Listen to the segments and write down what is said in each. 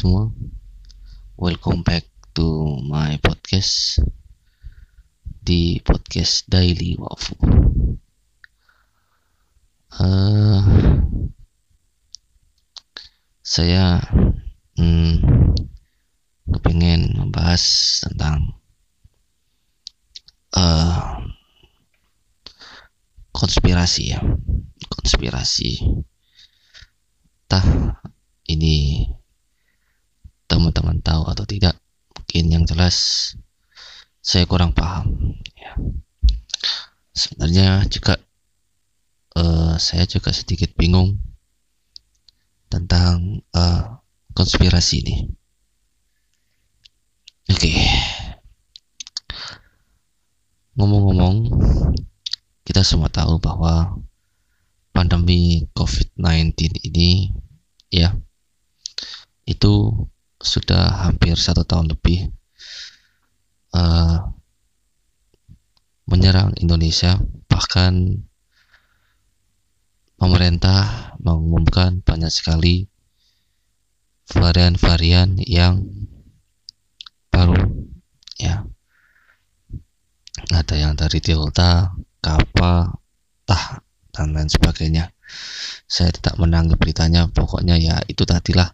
semua, welcome back to my podcast di podcast Daily Wafu. Uh, saya hmm, kepengen membahas tentang uh, konspirasi ya, konspirasi. Tah ini tidak mungkin yang jelas saya kurang paham ya. sebenarnya juga uh, saya juga sedikit bingung tentang uh, konspirasi ini oke okay. ngomong-ngomong kita semua tahu bahwa pandemi COVID-19 ini ya itu sudah hampir satu tahun lebih uh, menyerang Indonesia bahkan pemerintah mengumumkan banyak sekali varian-varian yang baru ya. Ada yang dari Delta, Kappa, Tah dan lain sebagainya. Saya tidak menanggapi beritanya pokoknya ya itu tadilah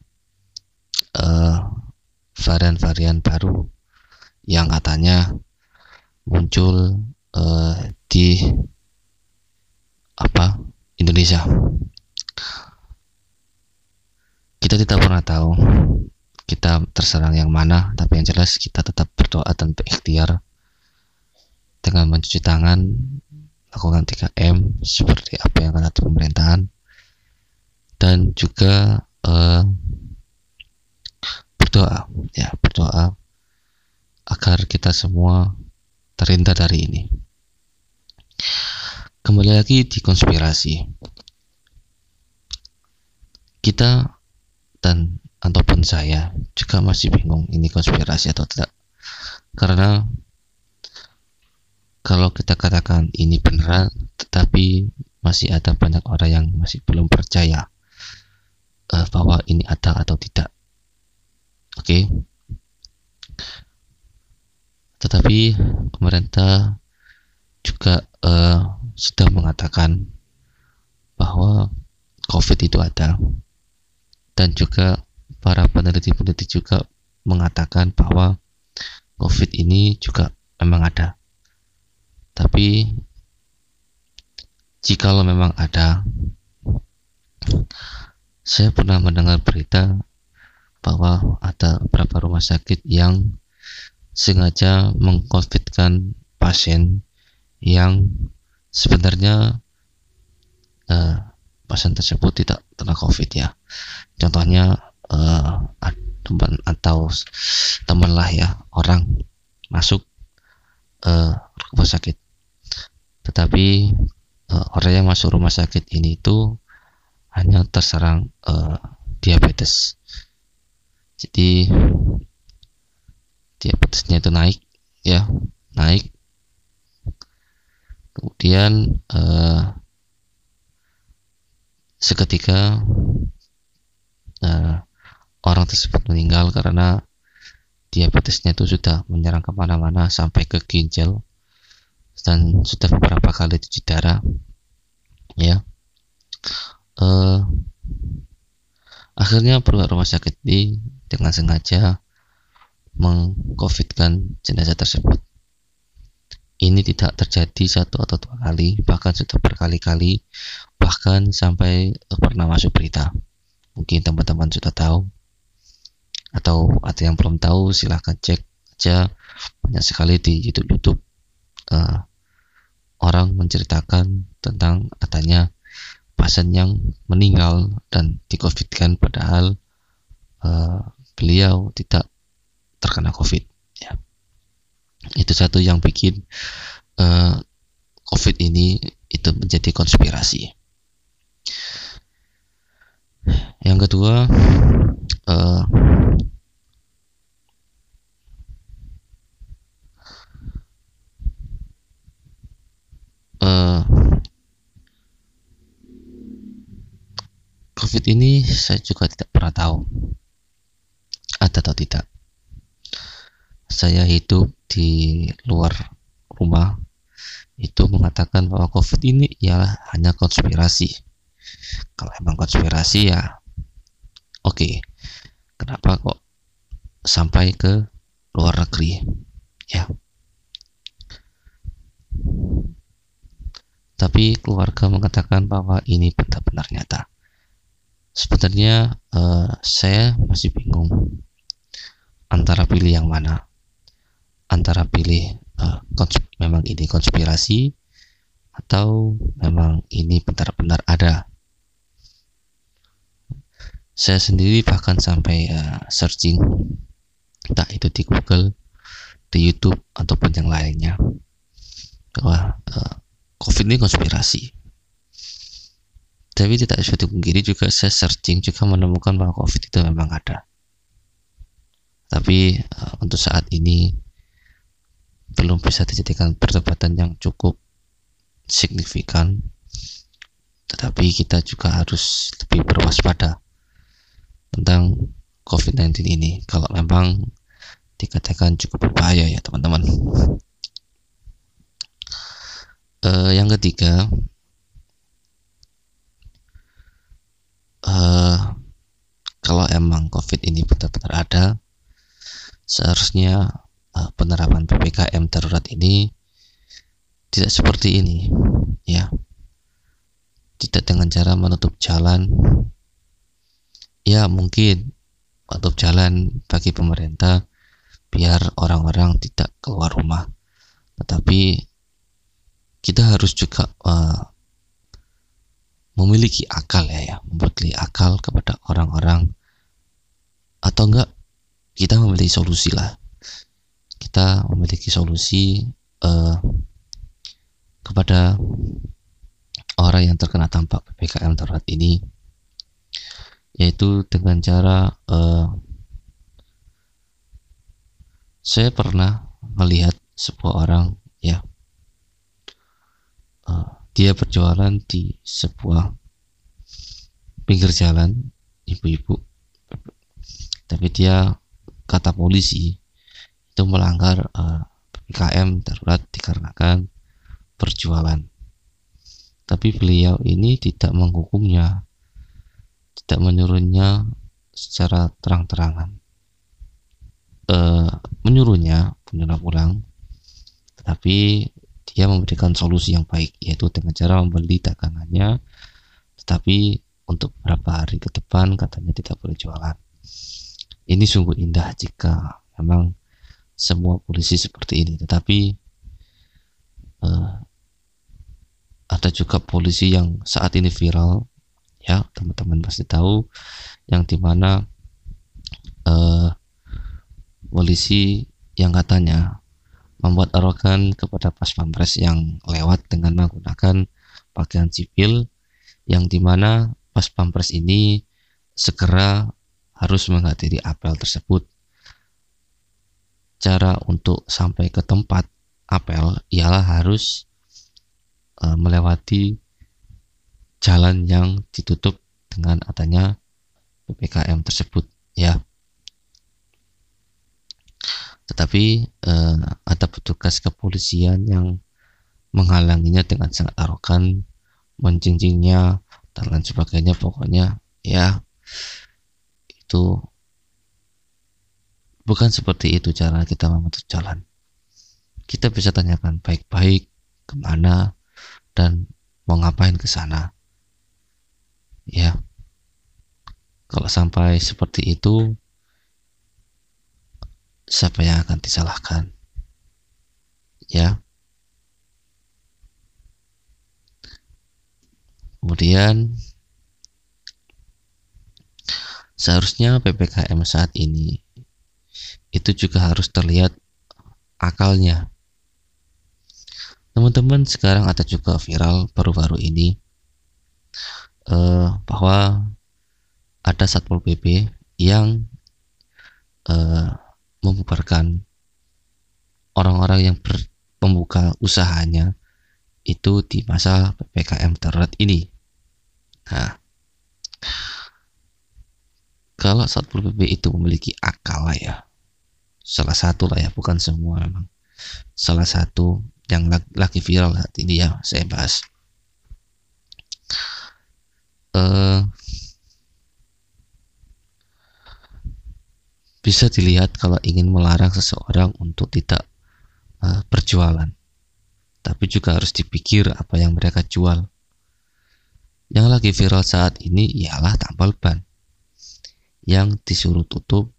varian-varian baru yang katanya muncul uh, di apa Indonesia. Kita tidak pernah tahu kita terserang yang mana tapi yang jelas kita tetap berdoa dan berikhtiar dengan mencuci tangan lakukan 3M seperti apa yang kata pemerintahan. Dan juga uh, berdoa ya berdoa agar kita semua terhindar dari ini. Kembali lagi di konspirasi. Kita dan ataupun saya juga masih bingung ini konspirasi atau tidak. Karena kalau kita katakan ini beneran tetapi masih ada banyak orang yang masih belum percaya uh, bahwa ini ada atau tidak Oke. Okay. Tetapi pemerintah juga uh, sudah mengatakan bahwa COVID itu ada dan juga para peneliti-peneliti juga mengatakan bahwa COVID ini juga memang ada. Tapi jikalau memang ada, saya pernah mendengar berita bahwa ada beberapa rumah sakit yang sengaja mengkonfitkan pasien yang sebenarnya uh, pasien tersebut tidak terkena COVID ya. Contohnya uh, teman atau teman lah ya orang masuk uh, rumah sakit, tetapi uh, orang yang masuk rumah sakit ini itu hanya terserang uh, diabetes jadi diabetesnya itu naik ya naik. Kemudian eh, seketika eh, orang tersebut meninggal karena diabetesnya itu sudah menyerang ke mana-mana sampai ke ginjal dan sudah beberapa kali cuci darah ya. Eh, akhirnya perlu rumah sakit di dengan sengaja mengcovidkan jenazah tersebut. Ini tidak terjadi satu atau dua kali, bahkan sudah berkali-kali, bahkan sampai pernah masuk berita. Mungkin teman-teman sudah tahu, atau ada yang belum tahu, silahkan cek aja banyak sekali di YouTube-YouTube uh, orang menceritakan tentang adanya pasien yang meninggal dan dicovidkan padahal uh, beliau tidak terkena COVID. Ya. Itu satu yang bikin uh, COVID ini itu menjadi konspirasi. Yang kedua, uh, uh, COVID ini saya juga tidak pernah tahu tidak. Saya hidup di luar rumah itu mengatakan bahwa COVID ini ialah hanya konspirasi. Kalau emang konspirasi ya oke. Okay. Kenapa kok sampai ke luar negeri? Ya. Tapi keluarga mengatakan bahwa ini benar-benar nyata. Sebenarnya uh, saya masih bingung antara pilih yang mana. Antara pilih uh, memang ini konspirasi atau memang ini benar-benar ada. Saya sendiri bahkan sampai uh, searching entah itu di Google, di YouTube ataupun yang lainnya bahwa uh, COVID ini konspirasi. Tapi tidak bisa juga saya searching juga menemukan bahwa COVID itu memang ada. Tapi uh, untuk saat ini belum bisa dijadikan perdebatan yang cukup signifikan. Tetapi kita juga harus lebih berwaspada tentang COVID-19 ini. Kalau memang dikatakan cukup berbahaya ya teman-teman. Uh, yang ketiga uh, kalau emang COVID ini benar-benar ada seharusnya uh, penerapan ppkm darurat ini tidak seperti ini ya. Tidak dengan cara menutup jalan. Ya mungkin menutup jalan bagi pemerintah biar orang-orang tidak keluar rumah. Tetapi kita harus juga uh, memiliki akal ya ya memiliki akal kepada orang-orang. Atau enggak kita memiliki solusi lah. Kita memiliki solusi uh, kepada orang yang terkena dampak ppkm darurat ini yaitu dengan cara uh, saya pernah melihat sebuah orang ya uh, dia berjualan di sebuah pinggir jalan ibu-ibu tapi dia kata polisi itu melanggar uh, eh, PPKM darurat dikarenakan perjualan. Tapi beliau ini tidak menghukumnya, tidak menyuruhnya secara terang-terangan. Uh, menyuruhnya menyuruh pulang, tetapi dia memberikan solusi yang baik, yaitu dengan cara membeli dagangannya, tetapi untuk beberapa hari ke depan katanya tidak boleh jualan. Ini sungguh indah jika memang semua polisi seperti ini. Tetapi uh, ada juga polisi yang saat ini viral. Ya teman-teman pasti tahu. Yang di mana uh, polisi yang katanya membuat arogan kepada pas pampres yang lewat dengan menggunakan pakaian sipil yang di mana pas pampres ini segera harus menghadiri apel tersebut cara untuk sampai ke tempat apel ialah harus uh, melewati jalan yang ditutup dengan adanya PPKM tersebut ya. Tetapi uh, ada petugas kepolisian yang menghalanginya dengan sangat arogan, menjinjingnya dan lain sebagainya pokoknya ya itu Bukan seperti itu cara kita memutus jalan. Kita bisa tanyakan baik-baik ke mana dan mau ngapain ke sana. Ya, kalau sampai seperti itu, siapa yang akan disalahkan? Ya, kemudian seharusnya PPKM saat ini itu juga harus terlihat akalnya. Teman-teman sekarang ada juga viral baru-baru ini uh, bahwa ada satpol pp yang uh, membubarkan orang-orang yang ber, membuka usahanya itu di masa ppkm darurat ini. Nah, kalau Satpol PP itu memiliki akal lah ya. Salah satu lah ya bukan semua memang. Salah satu yang lagi viral saat ini ya saya bahas. Uh, bisa dilihat kalau ingin melarang seseorang untuk tidak uh, berjualan. Tapi juga harus dipikir apa yang mereka jual. Yang lagi viral saat ini ialah tambal ban yang disuruh tutup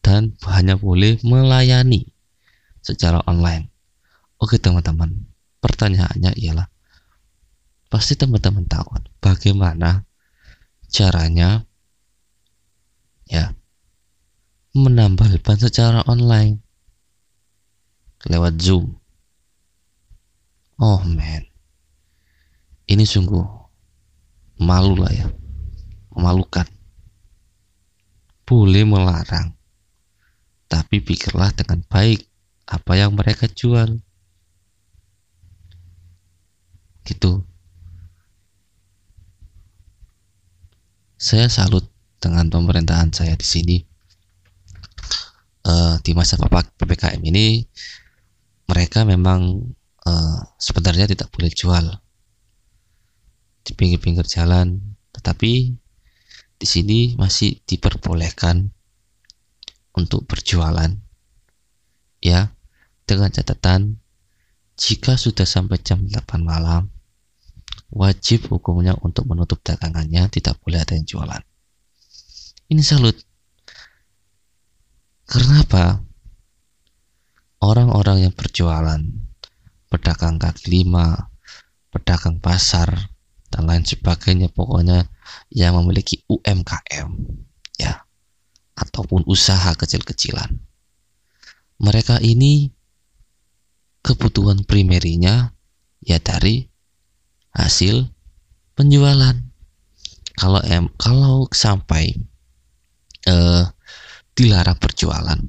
dan hanya boleh melayani secara online. Oke teman-teman, pertanyaannya ialah pasti teman-teman tahu bagaimana caranya ya menambal ban secara online lewat Zoom. Oh man, ini sungguh malu lah ya, memalukan boleh melarang. Tapi pikirlah dengan baik apa yang mereka jual. Gitu. Saya salut dengan pemerintahan saya di sini. Uh, di masa PPKM ini mereka memang uh, sebenarnya tidak boleh jual di pinggir-pinggir jalan, tetapi di sini masih diperbolehkan untuk berjualan ya dengan catatan jika sudah sampai jam 8 malam wajib hukumnya untuk menutup dagangannya tidak boleh ada yang jualan. Ini salut. Karena apa? Orang-orang yang berjualan pedagang kaki lima pedagang pasar dan lain sebagainya pokoknya yang memiliki UMKM ya ataupun usaha kecil-kecilan. Mereka ini kebutuhan primerinya ya dari hasil penjualan. Kalau em kalau sampai eh, dilarang berjualan,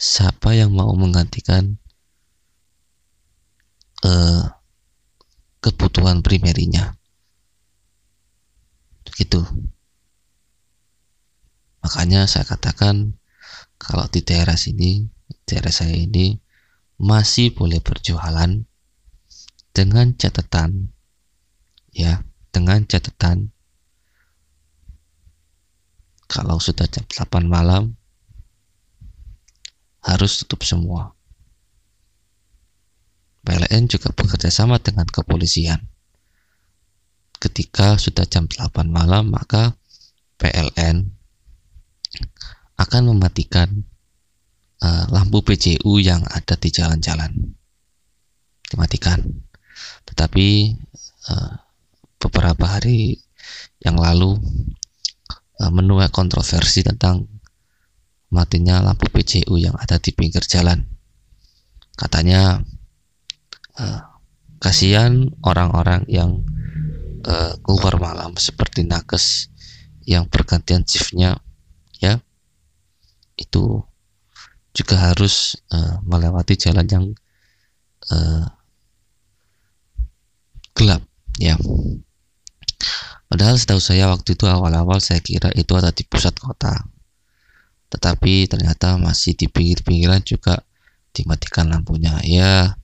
siapa yang mau menggantikan eh, kebutuhan primerinya? Gitu. Makanya saya katakan kalau di daerah sini daerah saya ini masih boleh berjualan dengan catatan ya dengan catatan. Kalau sudah jam 8 malam harus tutup semua. PLN juga bekerja sama dengan kepolisian ketika sudah jam 8 malam maka PLN akan mematikan uh, lampu PJU yang ada di jalan-jalan. Dimatikan. Tetapi uh, beberapa hari yang lalu uh, menuai kontroversi tentang matinya lampu PJU yang ada di pinggir jalan. Katanya uh, kasihan orang-orang yang uh, keluar malam seperti nakes yang pergantian shiftnya ya. Itu juga harus uh, melewati jalan yang uh, gelap ya. Padahal setahu saya waktu itu awal-awal saya kira itu ada di pusat kota. Tetapi ternyata masih di pinggir-pinggiran juga dimatikan lampunya ya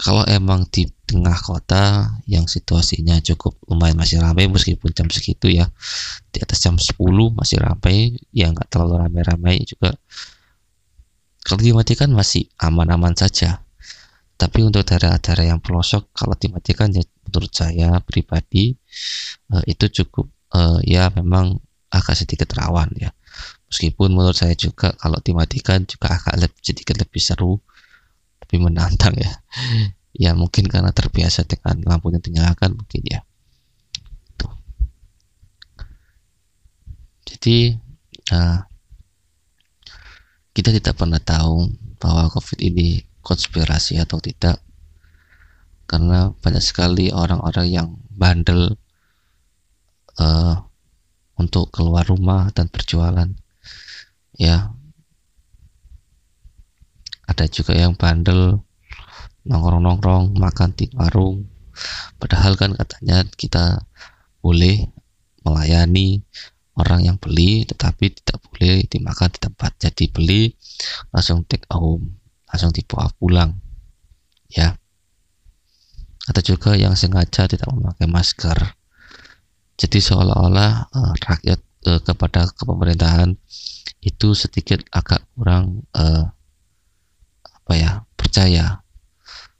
kalau emang di tengah kota yang situasinya cukup lumayan masih ramai meskipun jam segitu ya di atas jam 10 masih ramai ya nggak terlalu ramai-ramai juga. Kalau dimatikan masih aman-aman saja. Tapi untuk daerah-daerah yang pelosok kalau dimatikan ya menurut saya pribadi uh, itu cukup uh, ya memang agak sedikit rawan ya. Meskipun menurut saya juga kalau dimatikan juga agak lebih, sedikit lebih seru lebih menantang ya. Ya mungkin karena terbiasa dengan lampunya dinyalakan mungkin ya. Tuh. Jadi uh, kita tidak pernah tahu bahwa covid ini konspirasi atau tidak. Karena banyak sekali orang-orang yang bandel uh, untuk keluar rumah dan berjualan. Ya ada juga yang bandel nongkrong-nongkrong makan di warung. Padahal kan katanya kita boleh melayani orang yang beli tetapi tidak boleh dimakan di tempat. Jadi beli langsung take home langsung dibawa pulang ya. Atau juga yang sengaja tidak memakai masker. Jadi seolah-olah uh, rakyat uh, kepada kepemerintahan itu sedikit agak kurang uh, apa ya percaya.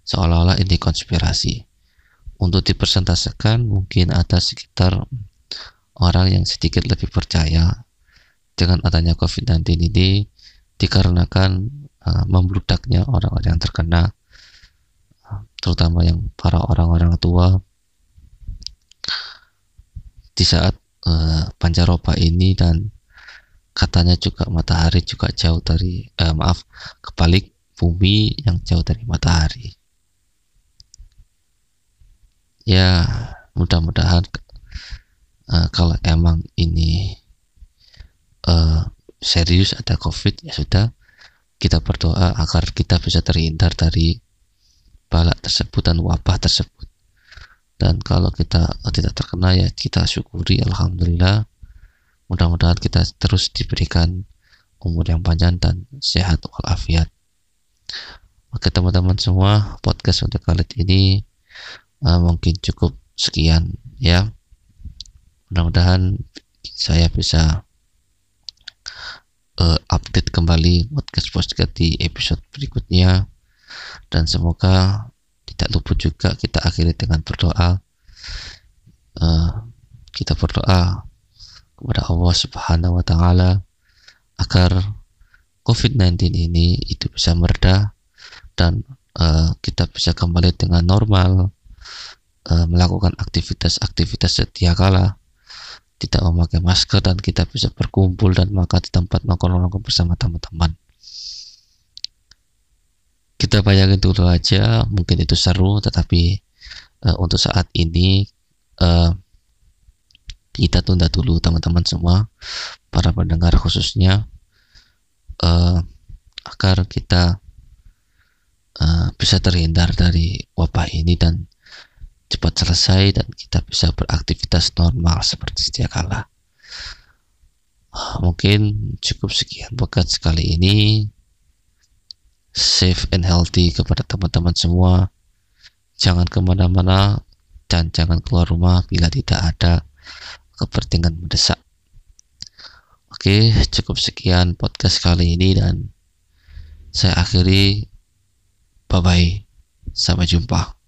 Seolah-olah ini konspirasi. Untuk dipresentasikan mungkin ada sekitar orang yang sedikit lebih percaya dengan adanya COVID-19 ini dikarenakan uh, membludaknya orang-orang yang terkena terutama yang para orang-orang tua. Di saat uh, pancaroba ini dan katanya juga matahari juga jauh dari uh, maaf kebalik bumi yang jauh dari matahari. Ya mudah-mudahan uh, kalau emang ini uh, serius ada covid ya sudah. Kita berdoa agar kita bisa terhindar dari balak tersebut dan wabah tersebut. Dan kalau kita tidak terkena ya kita syukuri alhamdulillah. Mudah-mudahan kita terus diberikan umur yang panjang dan sehat walafiat oke teman-teman semua podcast untuk kali ini uh, mungkin cukup sekian ya. Mudah-mudahan saya bisa uh, update kembali podcast podcast di episode berikutnya. Dan semoga tidak luput juga kita akhiri dengan berdoa. Uh, kita berdoa kepada Allah Subhanahu wa taala agar COVID-19 ini itu bisa mereda dan uh, kita bisa kembali dengan normal uh, melakukan aktivitas-aktivitas setia kala. Tidak memakai masker dan kita bisa berkumpul dan makan di tempat nongkrong-nongkrong bersama teman-teman. Kita bayangin dulu aja mungkin itu seru tetapi uh, untuk saat ini uh, kita tunda dulu teman-teman semua para pendengar khususnya uh, agar kita uh, bisa terhindar dari wabah ini dan cepat selesai dan kita bisa beraktivitas normal seperti sedia kala. Mungkin cukup sekian podcast sekali ini. Safe and healthy kepada teman-teman semua. Jangan ke mana-mana dan jangan keluar rumah bila tidak ada kepentingan mendesak. Oke, cukup sekian podcast kali ini dan saya akhiri. Bye bye. Sampai jumpa.